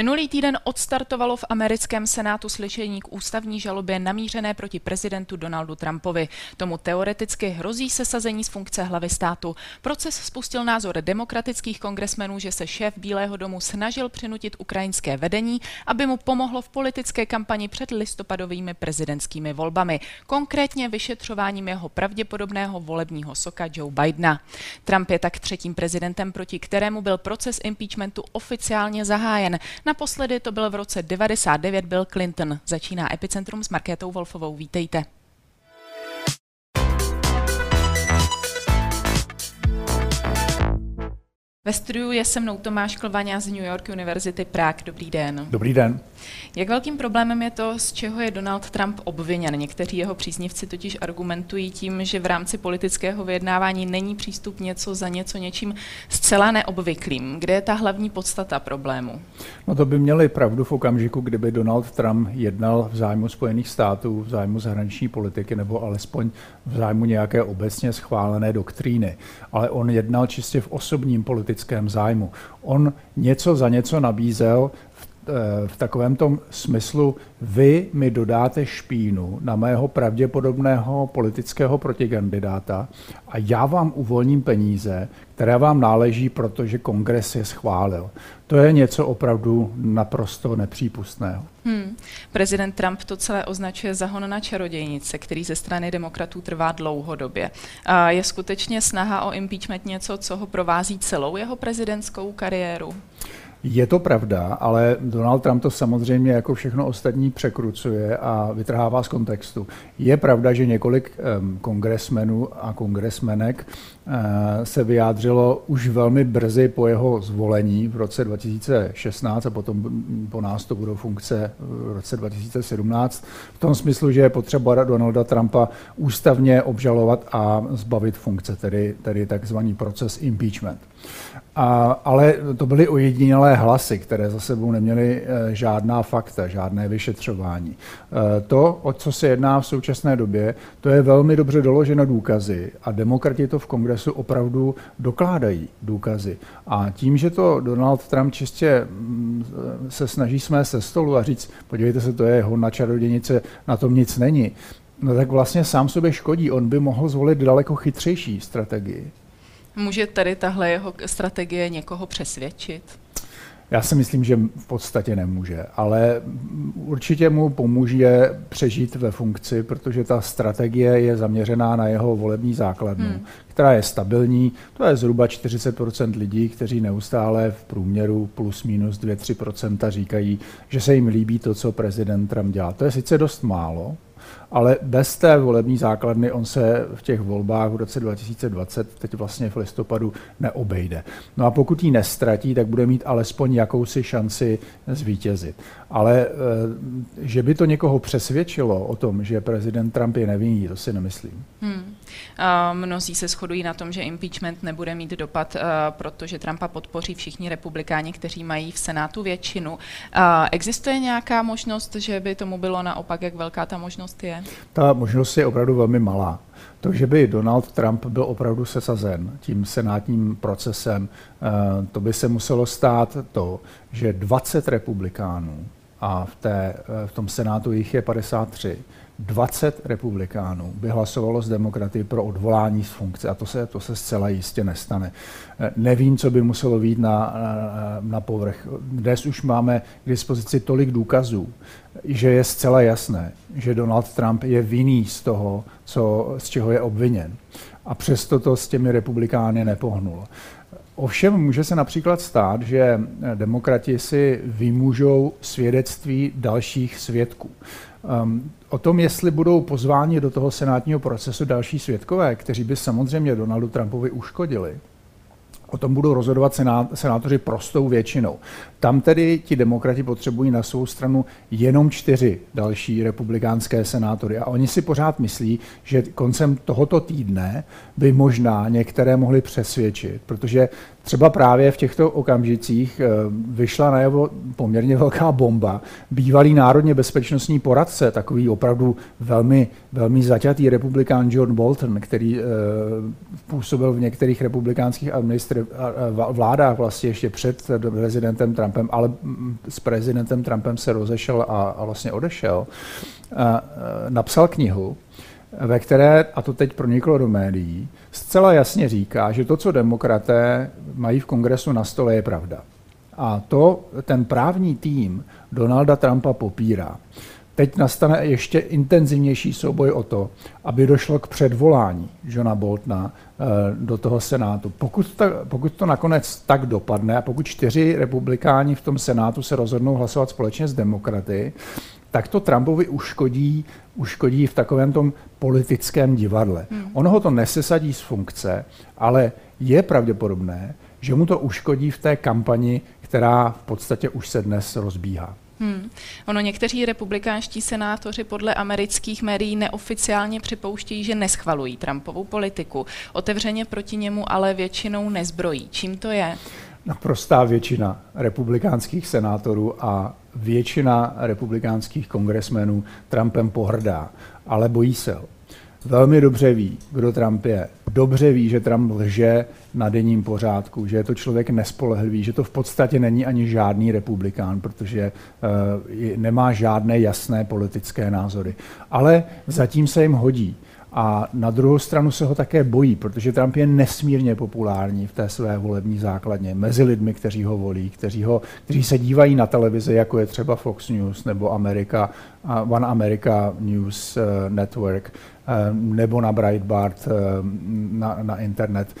Minulý týden odstartovalo v americkém senátu slyšení k ústavní žalobě namířené proti prezidentu Donaldu Trumpovi. Tomu teoreticky hrozí sesazení z funkce hlavy státu. Proces spustil názor demokratických kongresmenů, že se šéf Bílého domu snažil přinutit ukrajinské vedení, aby mu pomohlo v politické kampani před listopadovými prezidentskými volbami, konkrétně vyšetřováním jeho pravděpodobného volebního soka Joe Bidena. Trump je tak třetím prezidentem, proti kterému byl proces impeachmentu oficiálně zahájen. Naposledy to byl v roce 99 Bill Clinton. Začíná Epicentrum s Markétou Wolfovou. Vítejte. Ve studiu je se mnou Tomáš Klvaňa z New York University Prague. Dobrý den. Dobrý den. Jak velkým problémem je to, z čeho je Donald Trump obviněn? Někteří jeho příznivci totiž argumentují tím, že v rámci politického vyjednávání není přístup něco za něco něčím zcela neobvyklým. Kde je ta hlavní podstata problému? No to by měli pravdu v okamžiku, kdyby Donald Trump jednal v zájmu Spojených států, v zájmu zahraniční politiky nebo alespoň v zájmu nějaké obecně schválené doktríny. Ale on jednal čistě v osobním politickém zájmu. On něco za něco nabízel v takovém tom smyslu, vy mi dodáte špínu na mého pravděpodobného politického protikandidáta a já vám uvolním peníze, které vám náleží, protože kongres je schválil. To je něco opravdu naprosto nepřípustného. Hmm. Prezident Trump to celé označuje za hon na čarodějnice, který ze strany demokratů trvá dlouhodobě. A je skutečně snaha o impeachment něco, co ho provází celou jeho prezidentskou kariéru? Je to pravda, ale Donald Trump to samozřejmě jako všechno ostatní překrucuje a vytrhává z kontextu. Je pravda, že několik kongresmenů a kongresmenek uh, se vyjádřilo už velmi brzy po jeho zvolení v roce 2016 a potom po nástupu do funkce v roce 2017 v tom smyslu, že je potřeba Donalda Trumpa ústavně obžalovat a zbavit funkce, tedy, tedy takzvaný proces impeachment. A, ale to byly ojedinělé hlasy, které za sebou neměly e, žádná fakta, žádné vyšetřování. E, to, o co se jedná v současné době, to je velmi dobře doloženo důkazy a demokrati to v kongresu opravdu dokládají důkazy. A tím, že to Donald Trump čistě mm, se snaží smé se stolu a říct, podívejte se, to je hona čarodějnice, na tom nic není, no tak vlastně sám sobě škodí. On by mohl zvolit daleko chytřejší strategii. Může tady tahle jeho strategie někoho přesvědčit? Já si myslím, že v podstatě nemůže, ale určitě mu pomůže přežít ve funkci, protože ta strategie je zaměřená na jeho volební základnu, hmm. která je stabilní. To je zhruba 40% lidí, kteří neustále v průměru plus minus 2-3% říkají, že se jim líbí to, co prezident Trump dělá. To je sice dost málo, ale bez té volební základny on se v těch volbách v roce 2020, teď vlastně v listopadu, neobejde. No a pokud ji nestratí, tak bude mít alespoň jakousi šanci zvítězit. Ale eh, že by to někoho přesvědčilo o tom, že prezident Trump je nevinný, to si nemyslím. Hmm. Mnozí se shodují na tom, že impeachment nebude mít dopad, protože Trumpa podpoří všichni republikáni, kteří mají v Senátu většinu. Existuje nějaká možnost, že by tomu bylo naopak, jak velká ta možnost je? Ta možnost je opravdu velmi malá. To, že by Donald Trump byl opravdu sesazen tím senátním procesem, eh, to by se muselo stát to, že 20 republikánů a v, té, eh, v tom senátu jich je 53, 20 republikánů by hlasovalo z demokraty pro odvolání z funkce a to se, to se zcela jistě nestane. Eh, nevím, co by muselo být na, na, na povrch. Dnes už máme k dispozici tolik důkazů, že je zcela jasné, že Donald Trump je vinný z toho, co, z čeho je obviněn. A přesto to s těmi republikány nepohnulo. Ovšem může se například stát, že demokrati si vymůžou svědectví dalších svědků. Um, o tom, jestli budou pozváni do toho senátního procesu další svědkové, kteří by samozřejmě Donaldu Trumpovi uškodili, O tom budou rozhodovat senátoři prostou většinou. Tam tedy ti demokrati potřebují na svou stranu jenom čtyři další republikánské senátory. A oni si pořád myslí, že koncem tohoto týdne by možná některé mohli přesvědčit, protože třeba právě v těchto okamžicích vyšla najevo poměrně velká bomba. Bývalý národně bezpečnostní poradce, takový opravdu velmi, velmi zaťatý republikán John Bolton, který působil v některých republikánských vládách vlastně ještě před prezidentem Trumpem, ale s prezidentem Trumpem se rozešel a, vlastně odešel, a, napsal knihu, ve které, a to teď proniklo do médií, zcela jasně říká, že to, co demokraté mají v kongresu na stole, je pravda. A to ten právní tým Donalda Trumpa popírá. Teď nastane ještě intenzivnější souboj o to, aby došlo k předvolání Johna Boltona eh, do toho Senátu. Pokud to, pokud to nakonec tak dopadne a pokud čtyři republikáni v tom Senátu se rozhodnou hlasovat společně s demokraty, tak to Trumpovi uškodí, uškodí v takovém tom politickém divadle. Hmm. On ho to nesesadí z funkce, ale je pravděpodobné, že mu to uškodí v té kampani, která v podstatě už se dnes rozbíhá. Hmm. Ono někteří republikánští senátoři podle amerických médií neoficiálně připouštějí, že neschvalují Trumpovu politiku. Otevřeně proti němu ale většinou nezbrojí. Čím to je? Naprostá většina republikánských senátorů a většina republikánských kongresmenů Trumpem pohrdá, ale bojí se ho. Velmi dobře ví, kdo Trump je. Dobře ví, že Trump lže na denním pořádku, že je to člověk nespolehlivý, že to v podstatě není ani žádný republikán, protože uh, nemá žádné jasné politické názory. Ale zatím se jim hodí. A na druhou stranu se ho také bojí, protože Trump je nesmírně populární v té své volební základně mezi lidmi, kteří ho volí, kteří, ho, kteří se dívají na televizi, jako je třeba Fox News nebo America, One America News eh, Network eh, nebo na Breitbart eh, na, na internet.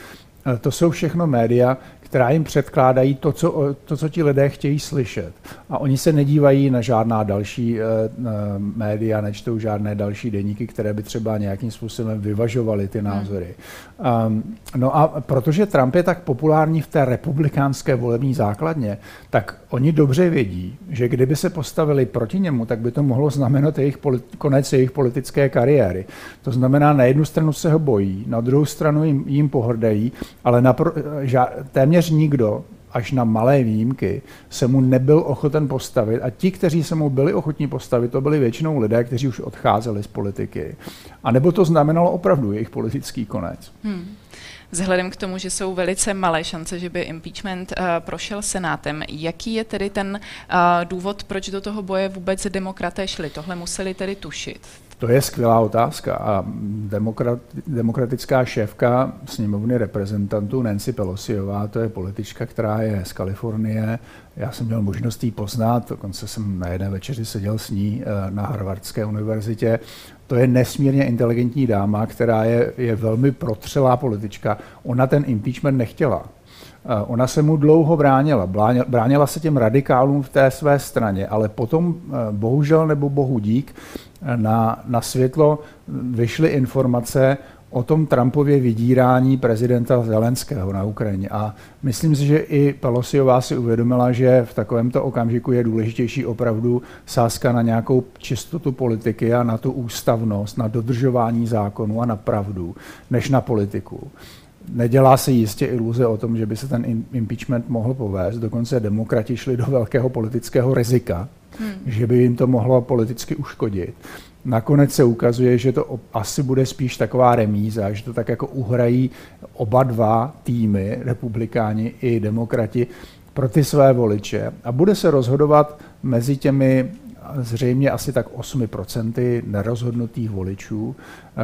To jsou všechno média, která jim předkládají to co, to, co ti lidé chtějí slyšet. A oni se nedívají na žádná další uh, média, nečtou žádné další deníky, které by třeba nějakým způsobem vyvažovaly ty názory. Um, no a protože Trump je tak populární v té republikánské volební základně, tak oni dobře vědí, že kdyby se postavili proti němu, tak by to mohlo znamenat jejich konec jejich politické kariéry. To znamená, na jednu stranu se ho bojí, na druhou stranu jim, jim pohrdají, ale napr- ža- téměř nikdo, až na malé výjimky, se mu nebyl ochoten postavit. A ti, kteří se mu byli ochotní postavit, to byli většinou lidé, kteří už odcházeli z politiky. A nebo to znamenalo opravdu jejich politický konec. Hmm. Vzhledem k tomu, že jsou velice malé šance, že by impeachment uh, prošel Senátem, jaký je tedy ten uh, důvod, proč do toho boje vůbec demokraté šli? Tohle museli tedy tušit. To je skvělá otázka a demokrat, demokratická šéfka sněmovny reprezentantů Nancy Pelosiová, to je politička, která je z Kalifornie. Já jsem měl možnost jí poznat, dokonce jsem na jedné večeři seděl s ní eh, na Harvardské univerzitě. To je nesmírně inteligentní dáma, která je, je velmi protřelá politička. Ona ten impeachment nechtěla. Eh, ona se mu dlouho bránila. Bránila se těm radikálům v té své straně, ale potom, eh, bohužel nebo bohu dík, na, na světlo vyšly informace o tom Trumpově vydírání prezidenta Zelenského na Ukrajině. A myslím si, že i Pelosiová si uvědomila, že v takovémto okamžiku je důležitější opravdu sázka na nějakou čistotu politiky a na tu ústavnost, na dodržování zákonů a na pravdu, než na politiku. Nedělá se jistě iluze o tom, že by se ten impeachment mohl povést. Dokonce demokrati šli do velkého politického rizika, hmm. že by jim to mohlo politicky uškodit. Nakonec se ukazuje, že to asi bude spíš taková remíza, že to tak jako uhrají oba dva týmy, republikáni i demokrati, pro ty své voliče. A bude se rozhodovat mezi těmi zřejmě asi tak 8% nerozhodnutých voličů,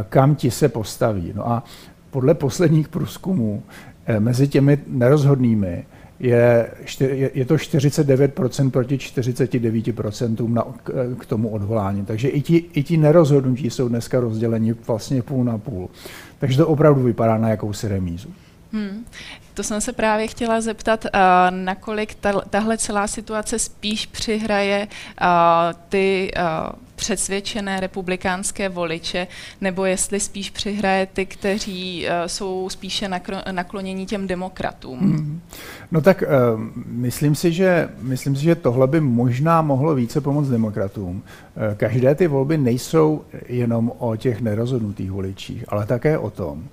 kam ti se postaví. No a podle posledních průzkumů eh, mezi těmi nerozhodnými je, je to 49% proti 49% na, k tomu odvolání. Takže i ti, i ti nerozhodnutí jsou dneska rozděleni vlastně půl na půl. Takže to opravdu vypadá na jakousi remízu. Hmm. To jsem se právě chtěla zeptat, uh, nakolik ta, tahle celá situace spíš přihraje uh, ty uh, přesvědčené republikánské voliče, nebo jestli spíš přihraje ty, kteří uh, jsou spíše naklonění těm demokratům. Hmm. No tak uh, myslím, si, že, myslím si, že tohle by možná mohlo více pomoct demokratům. Uh, každé ty volby nejsou jenom o těch nerozhodnutých voličích, ale také o tom,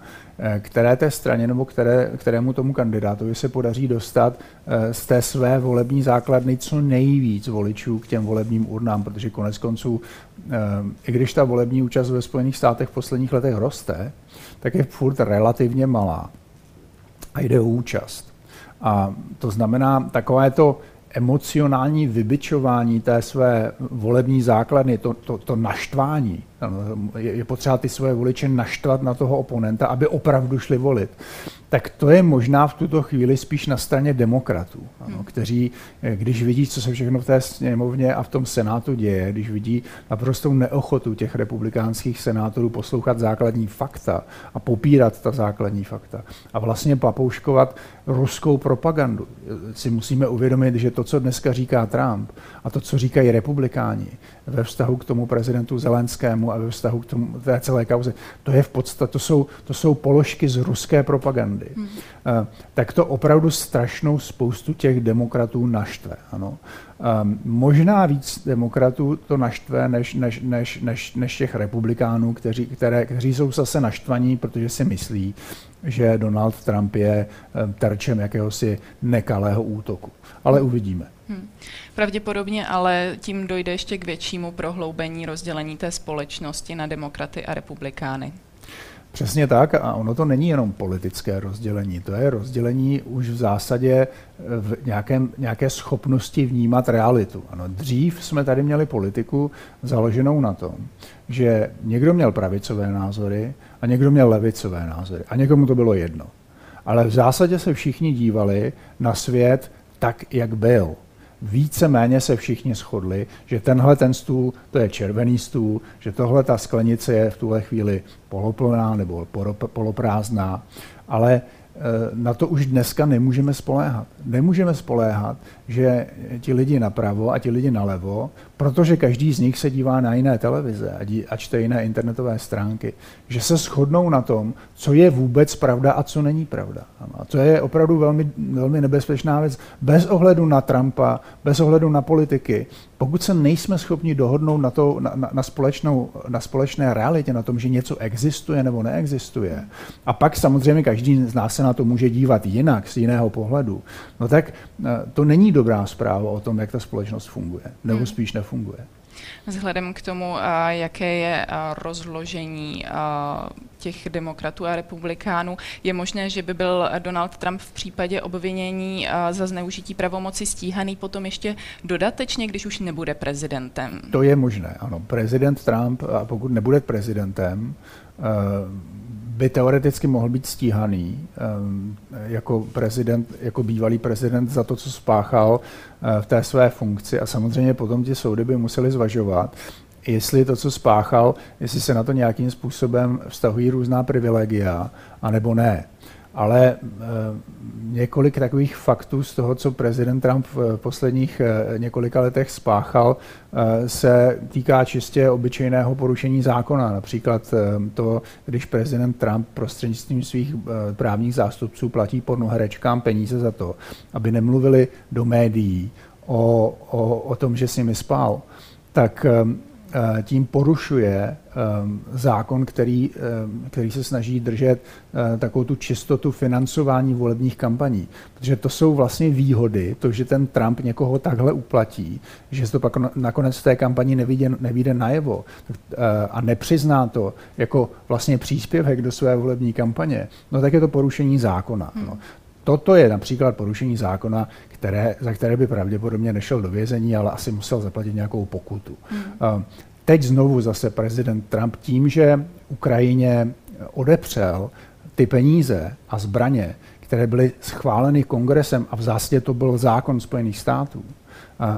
které té straně nebo které, kterému tomu kandidátovi se podaří dostat z té své volební základny co nejvíc voličů k těm volebním urnám, protože konec konců, i když ta volební účast ve Spojených státech v posledních letech roste, tak je furt relativně malá. A jde o účast. A to znamená, takové to emocionální vybičování té své volební základny, to, to, to naštvání, je potřeba ty své voliče naštvat na toho oponenta, aby opravdu šli volit tak to je možná v tuto chvíli spíš na straně demokratů, ano, hmm. kteří, eh, když vidí, co se všechno v té sněmovně a v tom senátu děje, když vidí naprostou neochotu těch republikánských senátorů poslouchat základní fakta a popírat ta základní fakta a vlastně papouškovat ruskou propagandu, eh, si musíme uvědomit, že to, co dneska říká Trump a to, co říkají republikáni ve vztahu k tomu prezidentu Zelenskému a ve vztahu k tomu, té celé kauze, to je v podstatě, to jsou, to jsou položky z ruské propagandy hmm. Eh, tak to opravdu strašnou spoustu těch demokratů naštve. Ano. Um, možná víc demokratů to naštve než, než, než, než, než těch republikánů, kteří, které, kteří jsou zase naštvaní, protože si myslí, že Donald Trump je um, terčem jakéhosi nekalého útoku. Ale uvidíme. Hmm. Pravděpodobně ale tím dojde ještě k většímu prohloubení rozdělení té společnosti na demokraty a republikány. Přesně tak a ono to není jenom politické rozdělení, to je rozdělení už v zásadě v nějakém, nějaké schopnosti vnímat realitu. Ano, dřív jsme tady měli politiku založenou na tom, že někdo měl pravicové názory a někdo měl levicové názory a někomu to bylo jedno. Ale v zásadě se všichni dívali na svět tak, jak byl víceméně se všichni shodli, že tenhle ten stůl, to je červený stůl, že tohle ta sklenice je v tuhle chvíli poloplná nebo poloprázdná, ale Eh, na to už dneska nemůžeme spoléhat. Nemůžeme spoléhat, že ti lidi napravo a ti lidi nalevo, protože každý z nich se dívá na jiné televize a, dí, a čte jiné internetové stránky, že se shodnou na tom, co je vůbec pravda a co není pravda. A to je opravdu velmi, velmi nebezpečná věc. Bez ohledu na Trumpa, bez ohledu na politiky, pokud se nejsme schopni dohodnout na, to, na, na, na, společnou, na společné realitě, na tom, že něco existuje nebo neexistuje, a pak samozřejmě každý z nás se na to může dívat jinak, z jiného pohledu, no tak eh, to není dobrá zpráva o tom, jak ta společnost funguje, nebo hmm. spíš nefunguje. Vzhledem k tomu, jaké je rozložení těch demokratů a republikánů, je možné, že by byl Donald Trump v případě obvinění za zneužití pravomoci stíhaný potom ještě dodatečně, když už nebude prezidentem? To je možné, ano. Prezident Trump, a pokud nebude prezidentem, by teoreticky mohl být stíhaný ehm, jako prezident, jako bývalý prezident za to, co spáchal eh, v té své funkci. A samozřejmě potom ti soudy by museli zvažovat, jestli to, co spáchal, jestli se na to nějakým způsobem vztahují různá privilegia, anebo ne ale eh, několik takových faktů z toho, co prezident Trump v posledních eh, několika letech spáchal, eh, se týká čistě obyčejného porušení zákona. Například to, když prezident Trump prostřednictvím svých právních zástupců platí pornoherečkám peníze za to, aby nemluvili do médií o, o, o tom, že s nimi spál, tak Eh, tím porušuje eh, zákon, který, eh, který se snaží držet takovou tu čistotu financování volebních kampaní. Protože to jsou vlastně výhody, to, že ten Trump někoho takhle uplatí, že se to pak nakonec v té kampani nevíde, nevíde najevo a nepřizná to jako vlastně příspěvek do své volební kampaně, no tak je to porušení zákona. Hmm. No. Toto je například porušení zákona, které, za které by pravděpodobně nešel do vězení, ale asi musel zaplatit nějakou pokutu. Hmm. Teď znovu zase prezident Trump tím, že Ukrajině odepřel ty peníze a zbraně, které byly schváleny kongresem a v zásadě to byl zákon Spojených států,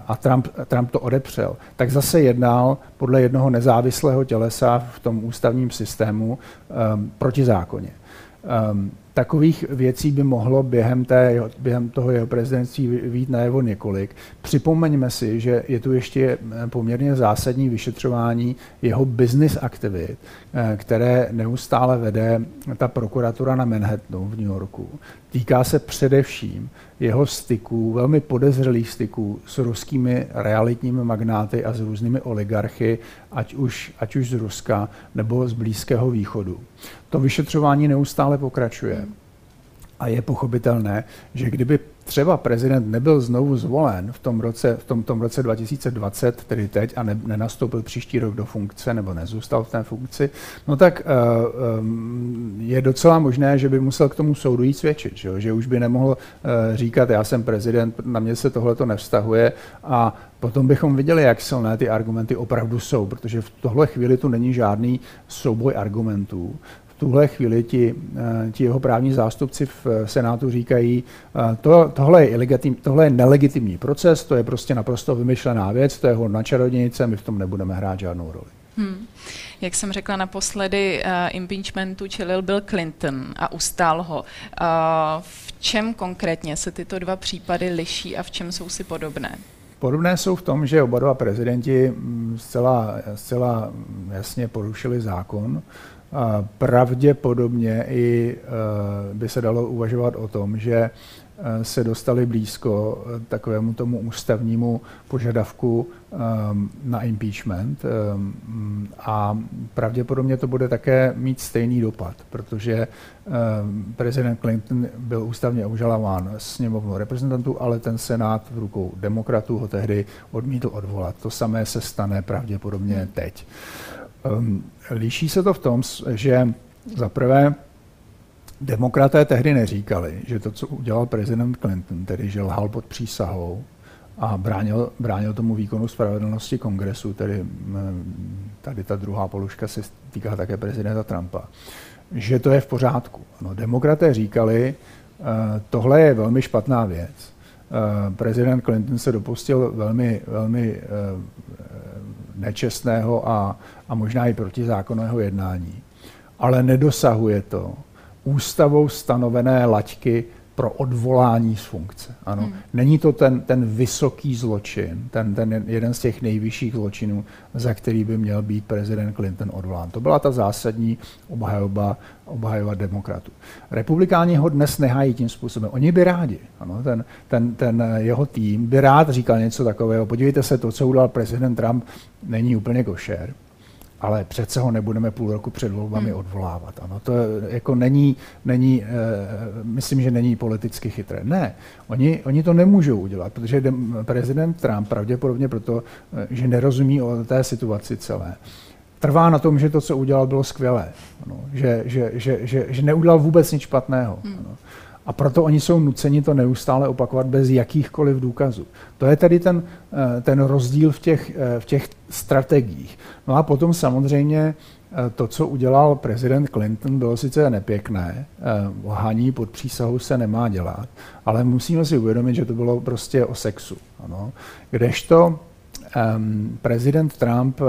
a Trump, Trump to odepřel, tak zase jednal podle jednoho nezávislého tělesa v tom ústavním systému um, proti zákoně. Um, takových věcí by mohlo během, té, během toho jeho prezidentství vít najevo několik. Připomeňme si, že je tu ještě poměrně zásadní vyšetřování jeho business aktivit, které neustále vede ta prokuratura na Manhattanu v New Yorku. Týká se především jeho styků, velmi podezřelých styků s ruskými realitními magnáty a s různými oligarchy, ať už, ať už z Ruska nebo z Blízkého východu. To vyšetřování neustále pokračuje. A je pochopitelné, že kdyby třeba prezident nebyl znovu zvolen v tom roce, v tom, tom roce 2020, tedy teď, a ne, nenastoupil příští rok do funkce nebo nezůstal v té funkci, no tak uh, um, je docela možné, že by musel k tomu soudu jít svědčit, že, že už by nemohl uh, říkat, já jsem prezident, na mě se tohle to nevztahuje. A potom bychom viděli, jak silné ty argumenty opravdu jsou, protože v tohle chvíli tu není žádný souboj argumentů tuhle chvíli ti, eh, ti jeho právní zástupci v eh, Senátu říkají, eh, to, tohle, je ilegitim, tohle je nelegitimní proces, to je prostě naprosto vymyšlená věc, to je ho na čarodějnice, my v tom nebudeme hrát žádnou roli. Hmm. Jak jsem řekla naposledy, uh, impeachmentu čelil Bill Clinton a ustál ho. Uh, v čem konkrétně se tyto dva případy liší a v čem jsou si podobné? Podobné jsou v tom, že oba dva prezidenti mm, zcela, zcela jasně porušili zákon. Pravděpodobně i eh, by se dalo uvažovat o tom, že eh, se dostali blízko eh, takovému tomu ústavnímu požadavku na impeachment a pravděpodobně to bude také mít stejný dopad, protože prezident Clinton byl ústavně obžalován sněmovnou reprezentantů, ale ten senát v rukou demokratů ho tehdy odmítl odvolat. To samé se stane pravděpodobně teď. Um, líší se to v tom, že za prvé demokraté tehdy neříkali, že to, co udělal prezident Clinton, tedy že lhal pod přísahou a bránil, bránil tomu výkonu spravedlnosti kongresu, tedy tady ta druhá položka se týká také prezidenta Trumpa, že to je v pořádku. No, demokraté říkali, uh, tohle je velmi špatná věc. Uh, prezident Clinton se dopustil velmi, velmi uh, nečestného a, a možná i protizákonného jednání. Ale nedosahuje to ústavou stanovené laťky pro odvolání z funkce. Ano. Hmm. Není to ten, ten vysoký zločin, ten, ten jeden z těch nejvyšších zločinů, za který by měl být prezident Clinton odvolán. To byla ta zásadní obhajoba, obhajoba demokratů. Republikáni ho dnes nehají tím způsobem. Oni by rádi. Ano, ten, ten, ten jeho tým by rád říkal něco takového. Podívejte se, to, co udělal prezident Trump, není úplně košer ale přece ho nebudeme půl roku před volbami hmm. odvolávat. Ano, to jako není, není e, myslím, že není politicky chytré. Ne, oni, oni to nemůžou udělat, protože prezident Trump pravděpodobně proto, eh, že nerozumí o té situaci celé, trvá na tom, že to, co udělal, bylo skvělé. Ano, že, že, že, že, že neudělal vůbec nic špatného. Hmm. Ano. A proto oni jsou nuceni to neustále opakovat bez jakýchkoliv důkazů. To je tedy ten, eh, ten rozdíl v těch, eh, v těch strategiích. No a potom samozřejmě eh, to, co udělal prezident Clinton, bylo sice nepěkné, lhaní pod přísahou se nemá dělat, ale musíme si uvědomit, že to bylo prostě o sexu. Ano. Kdežto um, prezident Trump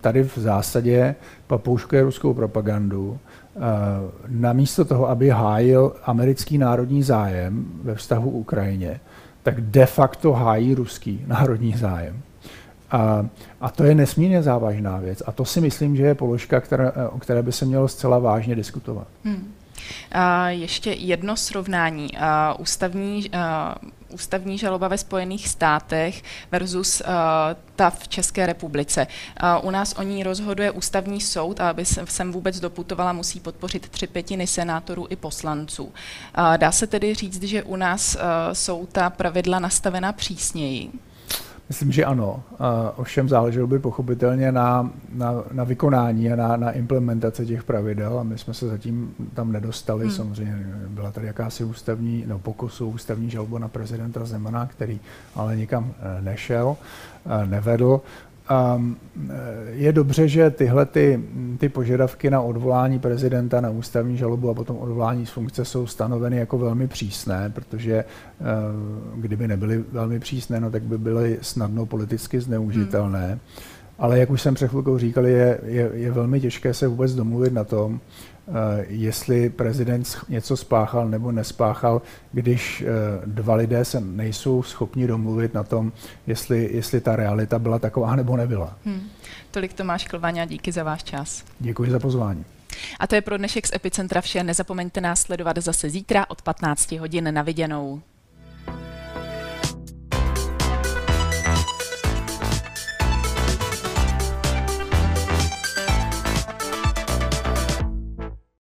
tady v zásadě papouškuje ruskou propagandu, namísto toho, aby hájil americký národní zájem ve vztahu Ukrajině, tak de facto hájí ruský národní zájem. A, a to je nesmírně závažná věc. A to si myslím, že je položka, která, o které by se mělo zcela vážně diskutovat. Hmm. A ještě jedno srovnání. A ústavní, a ústavní žaloba ve Spojených státech versus uh, ta v České republice. Uh, u nás o ní rozhoduje ústavní soud a aby sem vůbec doputovala, musí podpořit tři pětiny senátorů i poslanců. Uh, dá se tedy říct, že u nás uh, jsou ta pravidla nastavena přísněji? Myslím, že ano. Ovšem záleželo by pochopitelně na, na, na vykonání a na, na implementaci těch pravidel a my jsme se zatím tam nedostali. Hmm. Samozřejmě byla tady jakási ústavní, no pokusu ústavní žaloba na prezidenta Zemana, který ale nikam eh, nešel, eh, nevedl. Um, je dobře, že tyhle ty, ty požadavky na odvolání prezidenta, na ústavní žalobu a potom odvolání z funkce jsou stanoveny jako velmi přísné, protože uh, kdyby nebyly velmi přísné, no, tak by byly snadno politicky zneužitelné. Hmm. Ale jak už jsem před chvilkou říkal, je, je, je velmi těžké se vůbec domluvit na tom, jestli prezident něco spáchal nebo nespáchal, když dva lidé se nejsou schopni domluvit na tom, jestli, jestli ta realita byla taková nebo nebyla. Hmm. Tolik Tomáš Klvaňa, díky za váš čas. Děkuji za pozvání. A to je pro dnešek z Epicentra vše. Nezapomeňte nás sledovat zase zítra od 15 hodin na viděnou.